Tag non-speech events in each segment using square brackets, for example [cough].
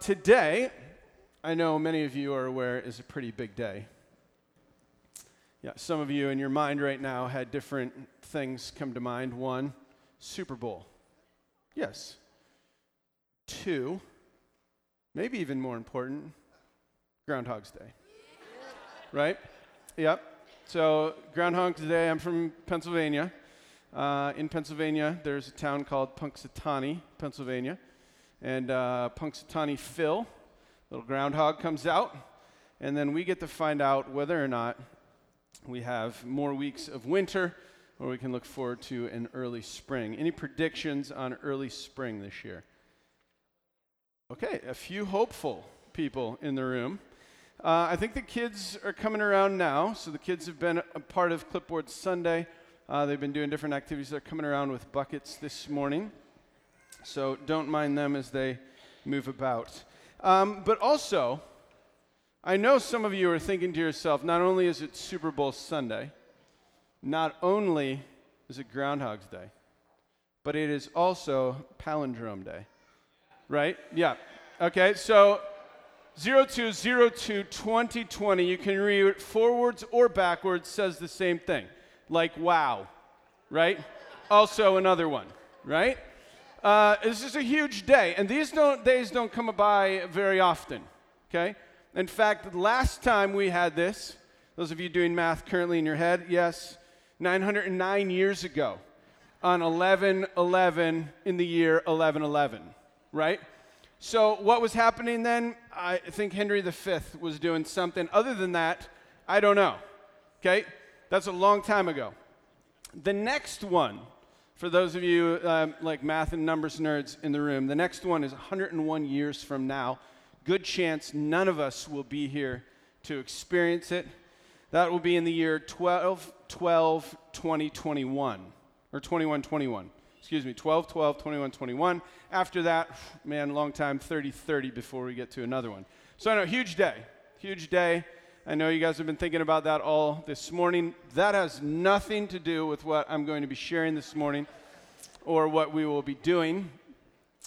today, I know many of you are aware, is a pretty big day. Yeah, some of you in your mind right now had different things come to mind. One, Super Bowl. Yes. Two, maybe even more important, Groundhog's Day. Right? Yep. So, Groundhog's Day, I'm from Pennsylvania. Uh, in Pennsylvania, there's a town called Punxsutawney, Pennsylvania. And uh, Punxsutawney Phil, little groundhog, comes out. And then we get to find out whether or not we have more weeks of winter or we can look forward to an early spring. Any predictions on early spring this year? Okay, a few hopeful people in the room. Uh, I think the kids are coming around now. So the kids have been a part of Clipboard Sunday. Uh, they've been doing different activities. They're coming around with buckets this morning. So don't mind them as they move about. Um, but also, I know some of you are thinking to yourself, not only is it Super Bowl Sunday, not only is it Groundhog's Day, but it is also Palindrome Day. Right? Yeah. Okay, so 0202 2020, you can read it forwards or backwards, says the same thing. Like wow, right? also another one, right? Uh, this is a huge day, and these don't, days don't come by very often, okay? In fact, the last time we had this, those of you doing math currently in your head, yes, 909 years ago on 11 11 in the year 1111, right? So, what was happening then? I think Henry V was doing something. Other than that, I don't know. Okay? That's a long time ago. The next one, for those of you um, like math and numbers nerds in the room, the next one is 101 years from now. Good chance none of us will be here to experience it. That will be in the year 12 12 2021 or 21 21 excuse me, 12, 12, 21, 21. After that, man, long time, 30, 30 before we get to another one. So I know, huge day, huge day. I know you guys have been thinking about that all this morning. That has nothing to do with what I'm going to be sharing this morning or what we will be doing.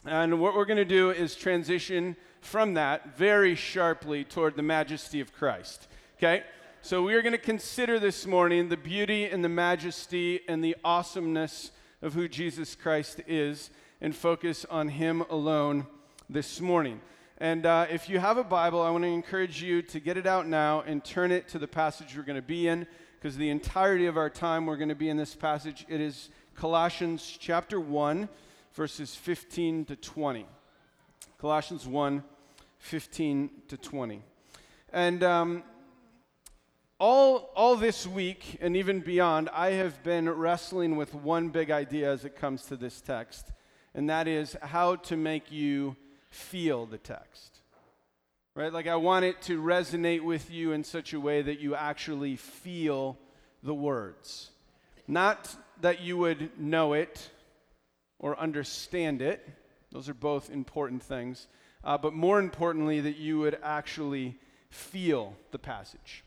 And what we're going to do is transition from that very sharply toward the majesty of Christ. Okay? So we are going to consider this morning the beauty and the majesty and the awesomeness of who Jesus Christ is and focus on Him alone this morning. And uh, if you have a Bible, I want to encourage you to get it out now and turn it to the passage we're going to be in, because the entirety of our time we're going to be in this passage. It is Colossians chapter 1, verses 15 to 20. Colossians 1, 15 to 20. And um, all, all this week and even beyond, I have been wrestling with one big idea as it comes to this text, and that is how to make you feel the text. Right? Like, I want it to resonate with you in such a way that you actually feel the words. Not that you would know it or understand it, those are both important things, uh, but more importantly, that you would actually feel the passage.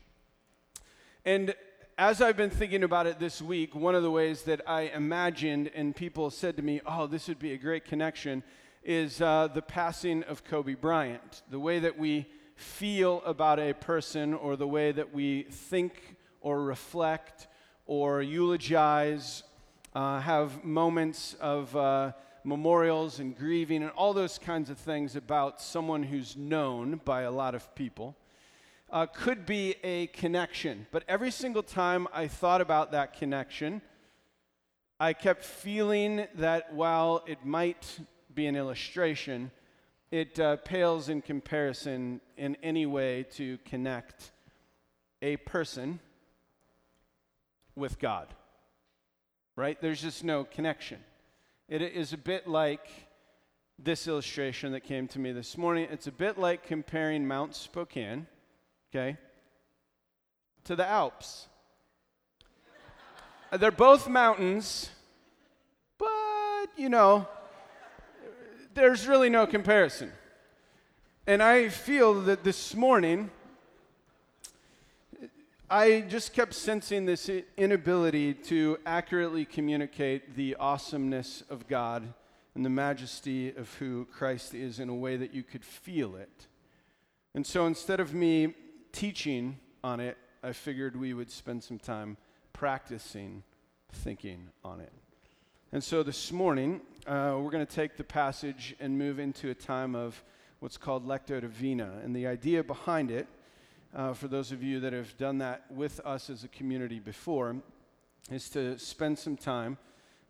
And as I've been thinking about it this week, one of the ways that I imagined and people said to me, oh, this would be a great connection, is uh, the passing of Kobe Bryant. The way that we feel about a person, or the way that we think or reflect or eulogize, uh, have moments of uh, memorials and grieving and all those kinds of things about someone who's known by a lot of people uh, could be a connection. But every single time I thought about that connection, I kept feeling that while it might be an illustration, it uh, pales in comparison in any way to connect a person with God. Right? There's just no connection. It is a bit like this illustration that came to me this morning. It's a bit like comparing Mount Spokane okay, to the Alps. [laughs] They're both mountains, but, you know, there's really no comparison. And I feel that this morning, I just kept sensing this inability to accurately communicate the awesomeness of God and the majesty of who Christ is in a way that you could feel it. And so instead of me teaching on it, I figured we would spend some time practicing thinking on it. And so this morning, uh, we're going to take the passage and move into a time of what's called Lectio Divina. And the idea behind it, uh, for those of you that have done that with us as a community before, is to spend some time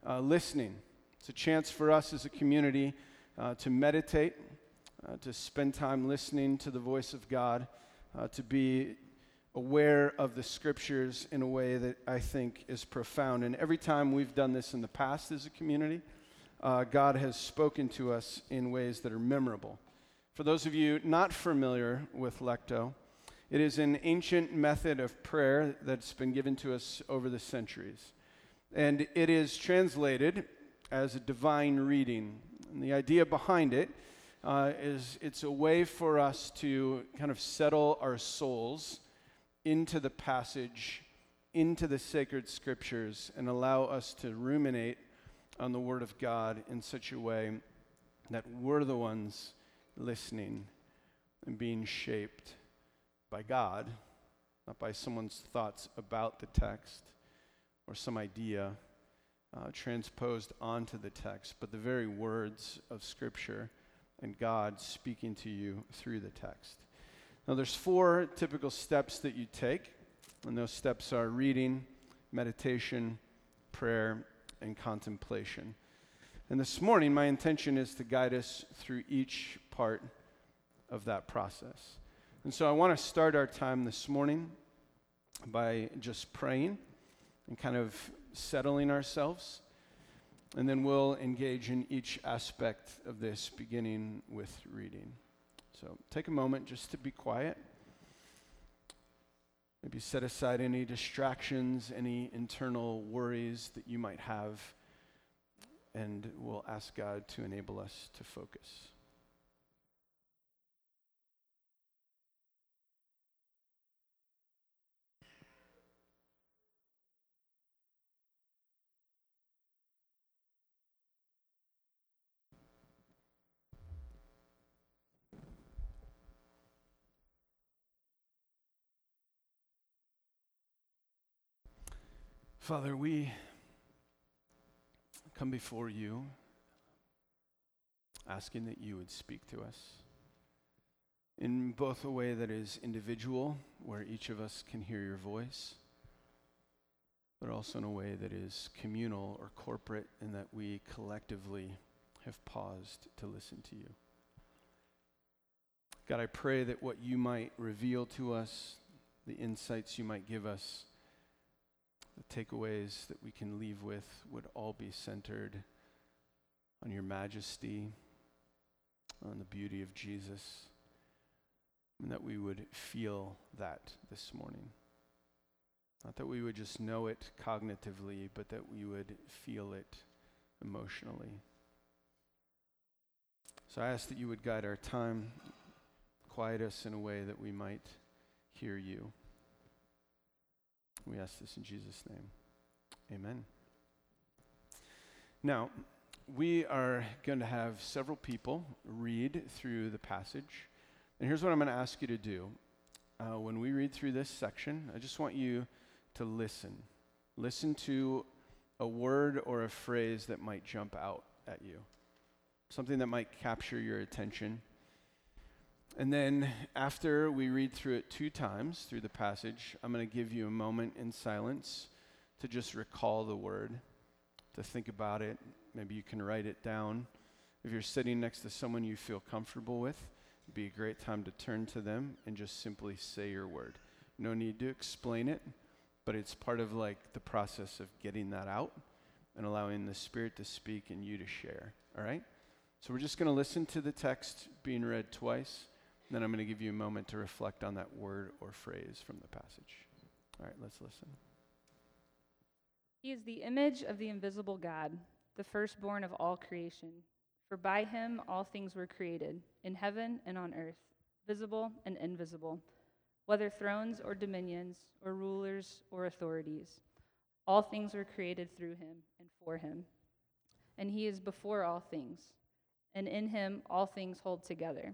uh, listening. It's a chance for us as a community uh, to meditate, uh, to spend time listening to the voice of God, uh, to be aware of the scriptures in a way that I think is profound. And every time we've done this in the past as a community, uh, God has spoken to us in ways that are memorable. For those of you not familiar with Lectio, it is an ancient method of prayer that's been given to us over the centuries. And it is translated as a divine reading. And the idea behind it uh, is it's a way for us to kind of settle our souls into the passage, into the sacred scriptures, and allow us to ruminate on the Word of God in such a way that we're the ones listening and being shaped by God, not by someone's thoughts about the text or some idea uh, transposed onto the text, but the very words of Scripture and God speaking to you through the text. Now, there's four typical steps that you take, and those steps are reading, meditation, prayer, and contemplation. And this morning, my intention is to guide us through each part of that process. And so I want to start our time this morning by just praying and kind of settling ourselves. And then we'll engage in each aspect of this, beginning with reading. So take a moment just to be quiet. Maybe set aside any distractions, any internal worries that you might have, and we'll ask God to enable us to focus. Father, we come before you asking that you would speak to us in both a way that is individual, where each of us can hear your voice, but also in a way that is communal or corporate, in that we collectively have paused to listen to you. God, I pray that what you might reveal to us, the insights you might give us, the takeaways that we can leave with would all be centered on your majesty, on the beauty of Jesus, and that we would feel that this morning. Not that we would just know it cognitively, but that we would feel it emotionally. So I ask that you would guide our time, quiet us in a way that we might hear you. We ask this in Jesus' name. Amen. Now, we are going to have several people read through the passage. And here's what I'm going to ask you to do. Uh, when we read through this section, I just want you to listen. Listen to a word or a phrase that might jump out at you, something that might capture your attention. And then after we read through it two times through the passage, I'm going to give you a moment in silence to just recall the word, to think about it. Maybe you can write it down. If you're sitting next to someone you feel comfortable with, it'd be a great time to turn to them and just simply say your word. No need to explain it, but it's part of like the process of getting that out and allowing the Spirit to speak and you to share. All right? So we're just going to listen to the text being read twice. Then I'm going to give you a moment to reflect on that word or phrase from the passage. All right, let's listen. He is the image of the invisible God, the firstborn of all creation. For by him all things were created, in heaven and on earth, visible and invisible, whether thrones or dominions, or rulers or authorities. All things were created through him and for him. and he is before all things. And in him all things hold together.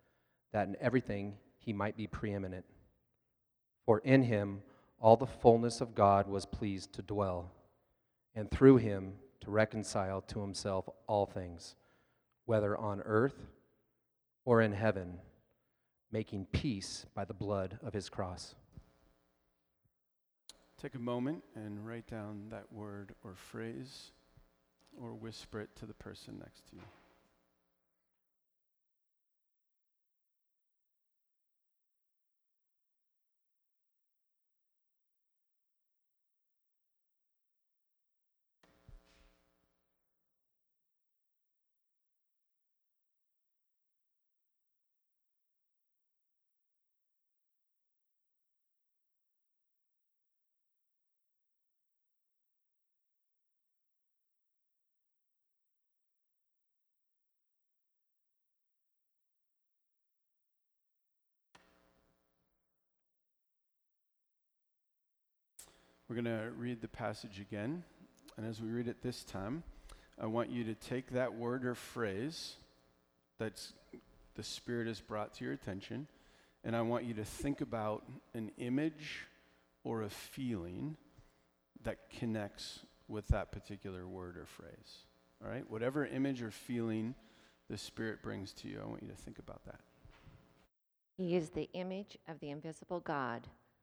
that in everything he might be preeminent. For in him all the fullness of God was pleased to dwell, and through him to reconcile to himself all things, whether on earth or in heaven, making peace by the blood of his cross. Take a moment and write down that word or phrase or whisper it to the person next to you. We're going to read the passage again. And as we read it this time, I want you to take that word or phrase that the Spirit has brought to your attention, and I want you to think about an image or a feeling that connects with that particular word or phrase. All right? Whatever image or feeling the Spirit brings to you, I want you to think about that. He is the image of the invisible God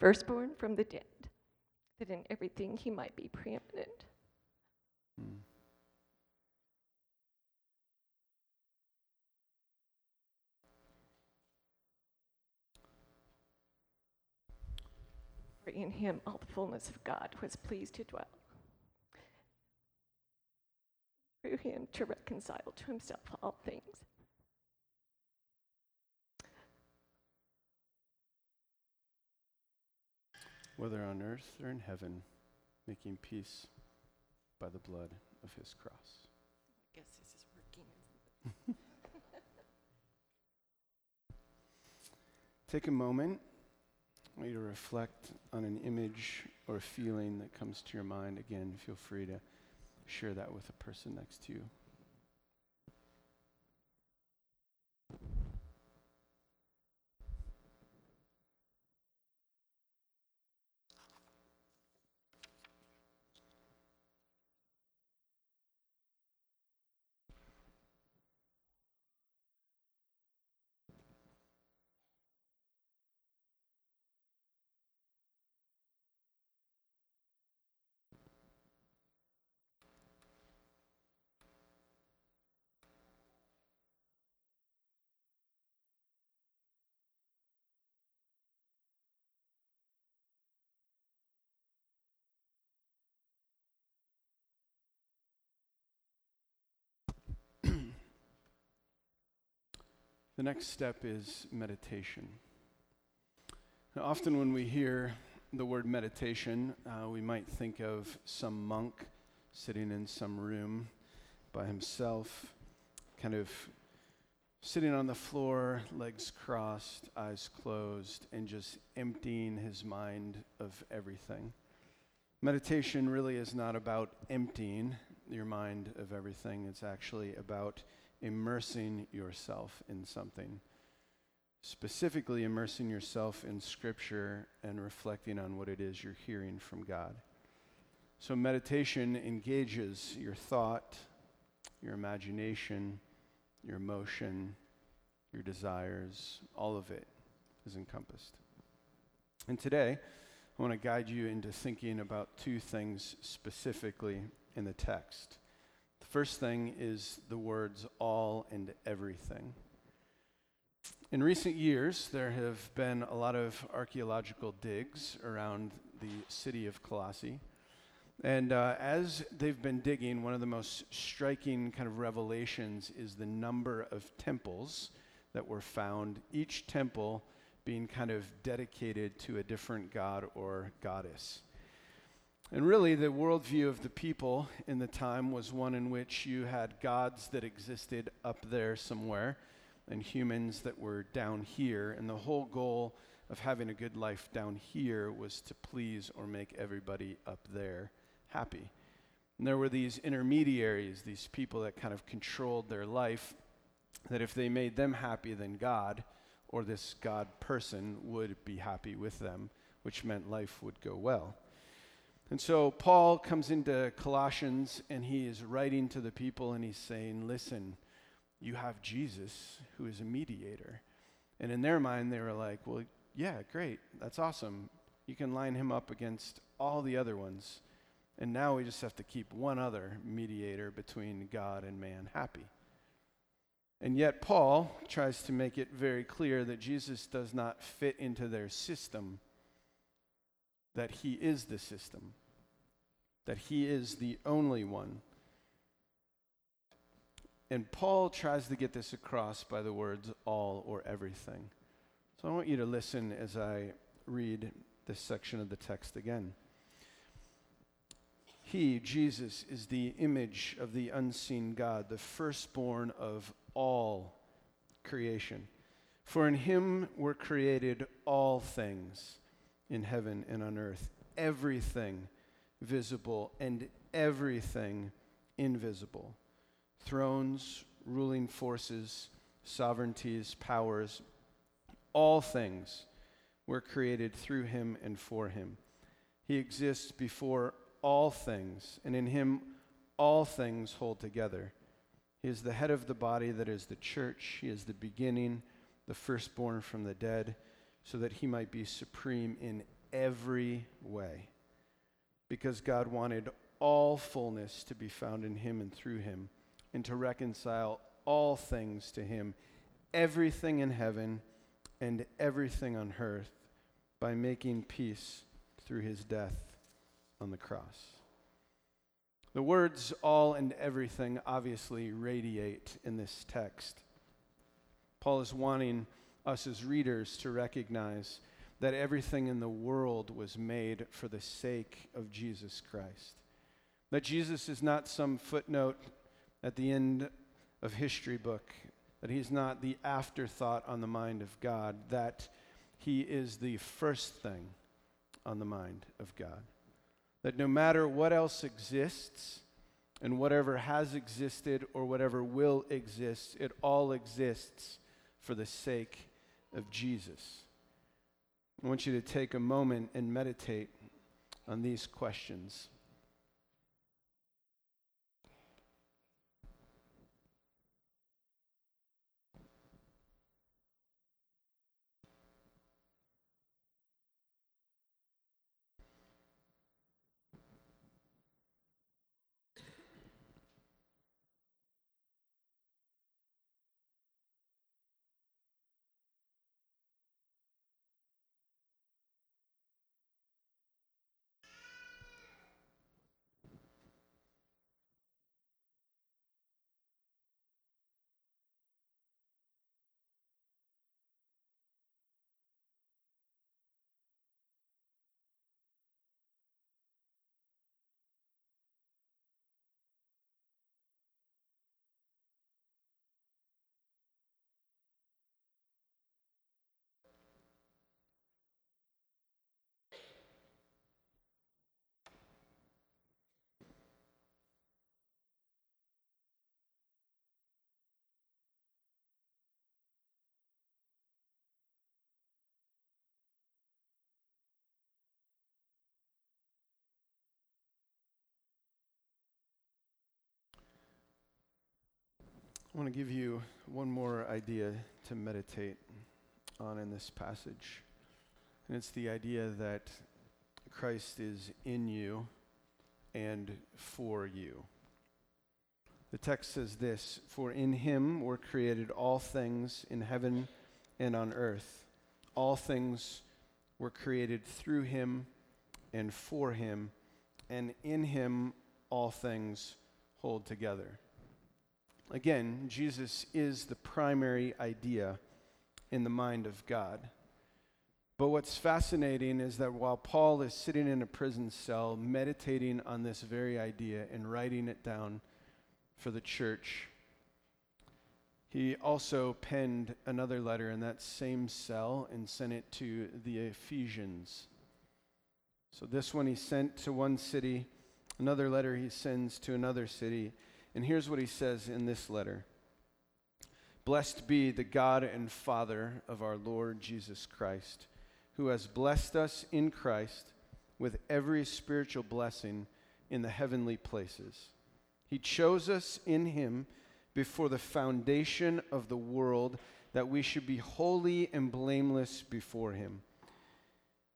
Firstborn from the dead, that in everything he might be preeminent. For in him all the fullness of God was pleased to dwell. Through him to reconcile to himself all things whether on earth or in heaven, making peace by the blood of his cross. I guess this is working. [laughs] Take a moment. I want you to reflect on an image or a feeling that comes to your mind. Again, feel free to share that with a person next to you. The next step is meditation. Now, often, when we hear the word meditation, uh, we might think of some monk sitting in some room by himself, kind of sitting on the floor, legs crossed, eyes closed, and just emptying his mind of everything. Meditation really is not about emptying your mind of everything, it's actually about immersing yourself in something. Specifically, immersing yourself in Scripture and reflecting on what it is you're hearing from God. So, meditation engages your thought, your imagination, your emotion, your desires, all of it is encompassed. And today, I want to guide you into thinking about two things specifically in the text. First thing is the words all and everything. In recent years, there have been a lot of archaeological digs around the city of Colossae. And uh, as they've been digging, one of the most striking kind of revelations is the number of temples that were found, each temple being kind of dedicated to a different god or goddess. And really, the worldview of the people in the time was one in which you had gods that existed up there somewhere and humans that were down here. And the whole goal of having a good life down here was to please or make everybody up there happy. And there were these intermediaries, these people that kind of controlled their life, that if they made them happy, then God or this God person would be happy with them, which meant life would go well. And so Paul comes into Colossians and he is writing to the people and he's saying, Listen, you have Jesus who is a mediator. And in their mind, they were like, Well, yeah, great. That's awesome. You can line him up against all the other ones. And now we just have to keep one other mediator between God and man happy. And yet, Paul tries to make it very clear that Jesus does not fit into their system, that he is the system, that he is the only one. And Paul tries to get this across by the words all or everything. So I want you to listen as I read this section of the text again. He, Jesus, is the image of the unseen God, the firstborn of all creation. For in him were created all things in heaven and on earth, everything visible and everything invisible thrones, ruling forces, sovereignties, powers, all things were created through him and for him. He exists before all things, and in him all things hold together. He is the head of the body that is the church. He is the beginning, the firstborn from the dead, so that he might be supreme in every way. Because God wanted all fullness to be found in him and through him, and to reconcile all things to him, everything in heaven and everything on earth, by making peace through his death on the cross. The words all and everything obviously radiate in this text. Paul is wanting us as readers to recognize that everything in the world was made for the sake of Jesus Christ. That Jesus is not some footnote at the end of history book, that he's not the afterthought on the mind of God, that he is the first thing on the mind of God. That no matter what else exists, and whatever has existed or whatever will exist, it all exists for the sake of Jesus. I want you to take a moment and meditate on these questions. I want to give you one more idea to meditate on in this passage. And it's the idea that Christ is in you and for you. The text says this For in him were created all things in heaven and on earth. All things were created through him and for him, and in him all things hold together. Again, Jesus is the primary idea in the mind of God. But what's fascinating is that while Paul is sitting in a prison cell meditating on this very idea and writing it down for the church, he also penned another letter in that same cell and sent it to the Ephesians. So this one he sent to one city, another letter he sends to another city. And here's what he says in this letter Blessed be the God and Father of our Lord Jesus Christ, who has blessed us in Christ with every spiritual blessing in the heavenly places. He chose us in him before the foundation of the world that we should be holy and blameless before him.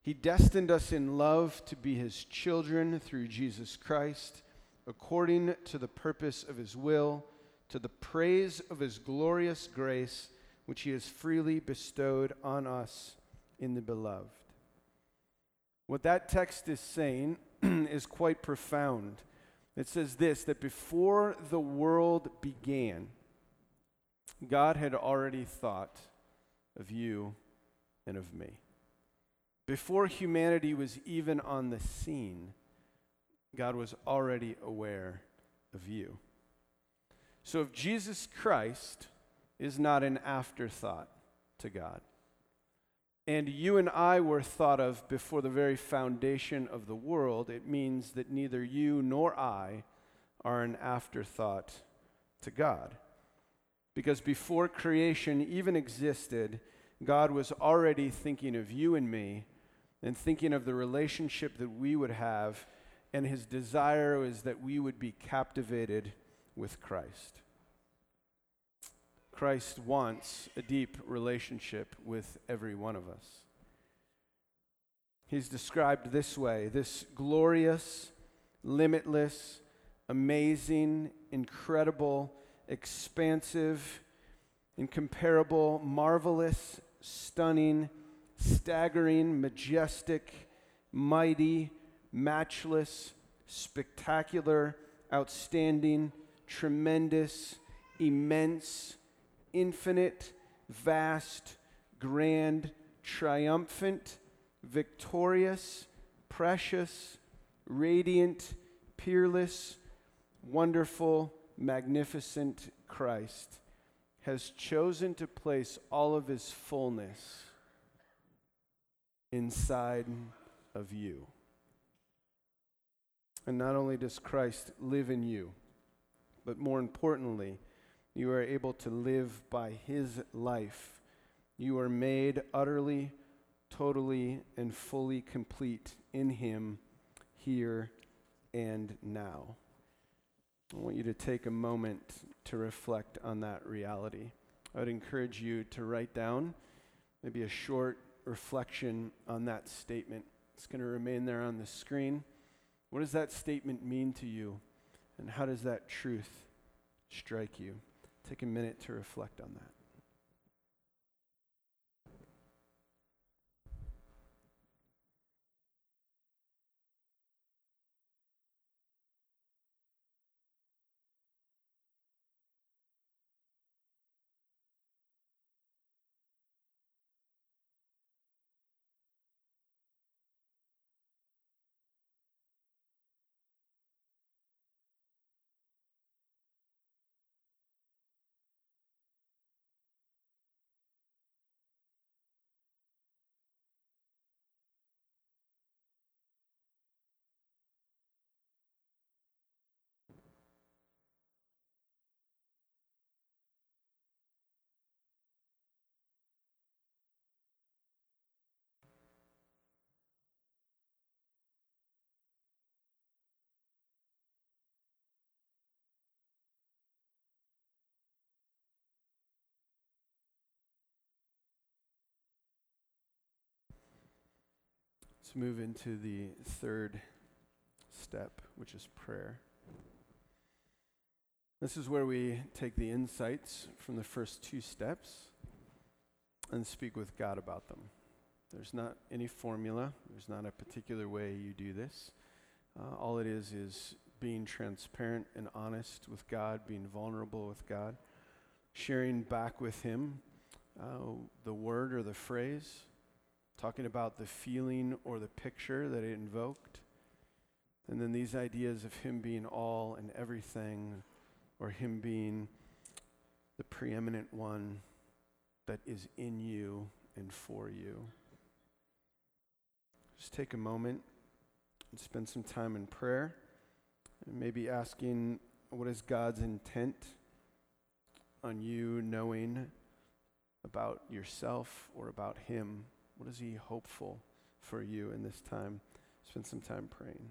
He destined us in love to be his children through Jesus Christ, according to the purpose of his will, to the praise of his glorious grace, which he has freely bestowed on us in the beloved. What that text is saying [clears throat] is quite profound. It says this that before the world began, God had already thought of you and of me. Before humanity was even on the scene, God was already aware of you. So if Jesus Christ is not an afterthought to God, and you and I were thought of before the very foundation of the world, it means that neither you nor I are an afterthought to God. Because before creation even existed, God was already thinking of you and me and thinking of the relationship that we would have, and his desire is that we would be captivated with Christ. Christ wants a deep relationship with every one of us. He's described this way this glorious, limitless, amazing, incredible, expansive, incomparable, marvelous, stunning, staggering, majestic, mighty, matchless, spectacular, outstanding, tremendous, immense, infinite, vast, grand, triumphant, victorious, precious, radiant, peerless, wonderful, magnificent Christ has chosen to place all of his fullness inside of you. And not only does Christ live in you, but more importantly, you are able to live by his life. You are made utterly, totally, and fully complete in him here and now. I want you to take a moment to reflect on that reality. I would encourage you to write down maybe a short reflection on that statement. It's going to remain there on the screen. What does that statement mean to you? And how does that truth strike you? Take a minute to reflect on that. Move into the third step, which is prayer. This is where we take the insights from the first two steps and speak with God about them. There's not any formula, there's not a particular way you do this. Uh, all it is is being transparent and honest with God, being vulnerable with God, sharing back with Him uh, the word or the phrase, talking about the feeling or the picture that it invoked. And then these ideas of Him being all and everything, or Him being the preeminent one that is in you and for you. Just take a moment and spend some time in prayer and maybe asking what is God's intent on you knowing about yourself or about Him? What is He hopeful for you in this time? Spend some time praying.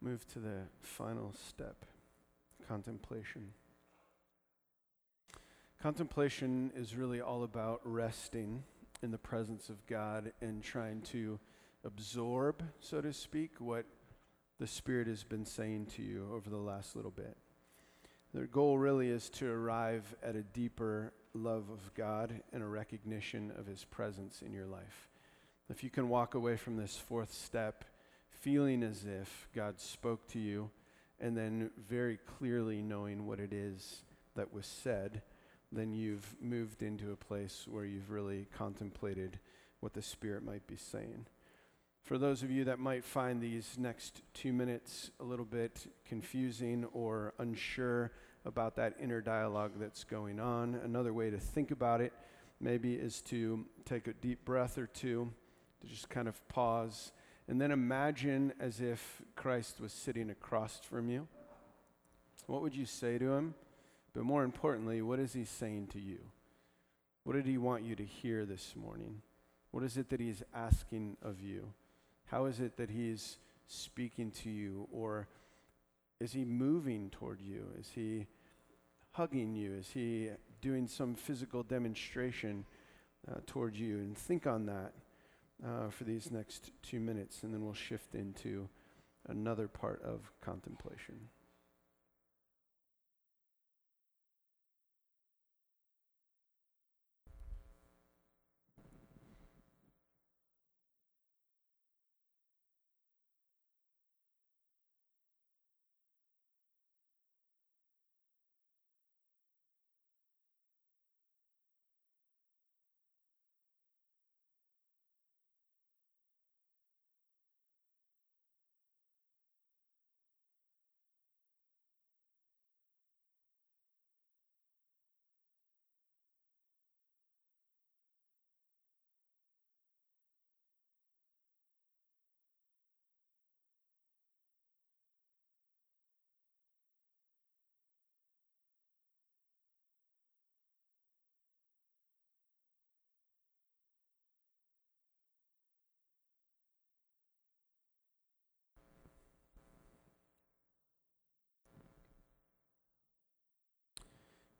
Move to the final step contemplation. Contemplation is really all about resting in the presence of God and trying to absorb, so to speak, what the Spirit has been saying to you over the last little bit. The goal really is to arrive at a deeper love of God and a recognition of His presence in your life. If you can walk away from this fourth step, feeling as if God spoke to you, and then very clearly knowing what it is that was said, then you've moved into a place where you've really contemplated what the Spirit might be saying. For those of you that might find these next two minutes a little bit confusing or unsure about that inner dialogue that's going on, another way to think about it maybe is to take a deep breath or two, to just kind of pause and then imagine as if Christ was sitting across from you. What would you say to him? But more importantly, what is he saying to you? What did he want you to hear this morning? What is it that he's asking of you? How is it that he's speaking to you? Or is he moving toward you? Is he hugging you? Is he doing some physical demonstration uh, toward you? And think on that uh, for these next two minutes, and then we'll shift into another part of contemplation.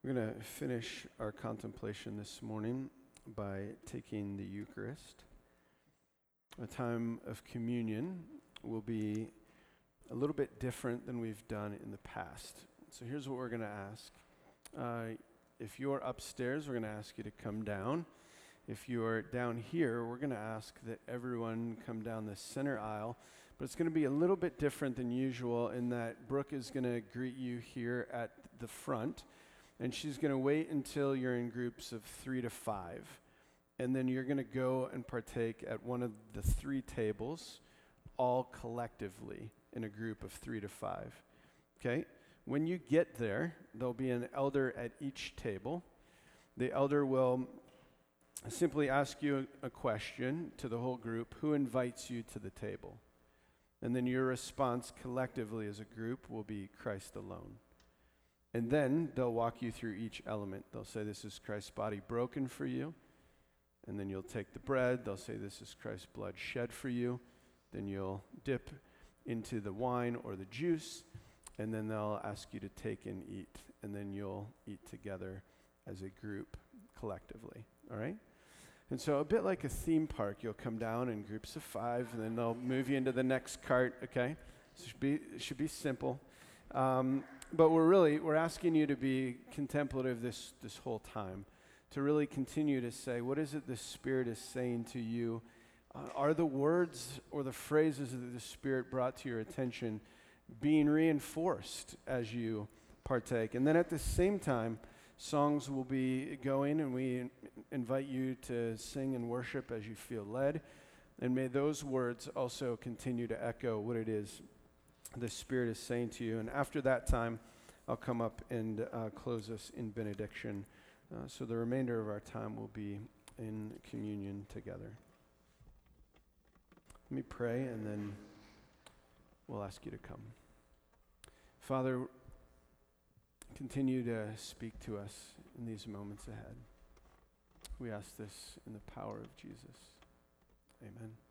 We're going to finish our contemplation this morning by taking the Eucharist. a time of communion will be a little bit different than we've done in the past. So here's what we're going to ask. Uh, if you're upstairs, we're going to ask you to come down. If you're down here, we're going to ask that everyone come down the center aisle. But it's going to be a little bit different than usual in that Brooke is going to greet you here at the front, and she's going to wait until you're in groups of three to five. And then you're going to go and partake at one of the three tables, all collectively in a group of three to five. Okay? When you get there, there'll be an elder at each table. The elder will simply ask you a, question to the whole group who invites you to the table? And then your response collectively as a group will be Christ alone. And then they'll walk you through each element. They'll say, This is Christ's body broken for you. And then you'll take the bread. They'll say, This is Christ's blood shed for you. Then you'll dip into the wine or the juice. And then they'll ask you to take and eat. And then you'll eat together as a group collectively. All right? And so, a bit like a theme park, you'll come down in groups of five, and then they'll move you into the next cart. Okay, so it should be it should be simple, um, but we're really we're asking you to be contemplative this this whole time, to really continue to say, what is it the Spirit is saying to you? Uh, are the words or the phrases that the Spirit brought to your attention being reinforced as you partake? And then at the same time songs will be going, and we invite you to sing and worship as you feel led. And may those words also continue to echo what it is the Spirit is saying to you. And after that time, I'll come up and uh, close us in benediction. Uh, so the remainder of our time will be in communion together. Let me pray, and then we'll ask you to come. Father, continue to speak to us in these moments ahead. We ask this in the power of Jesus. Amen.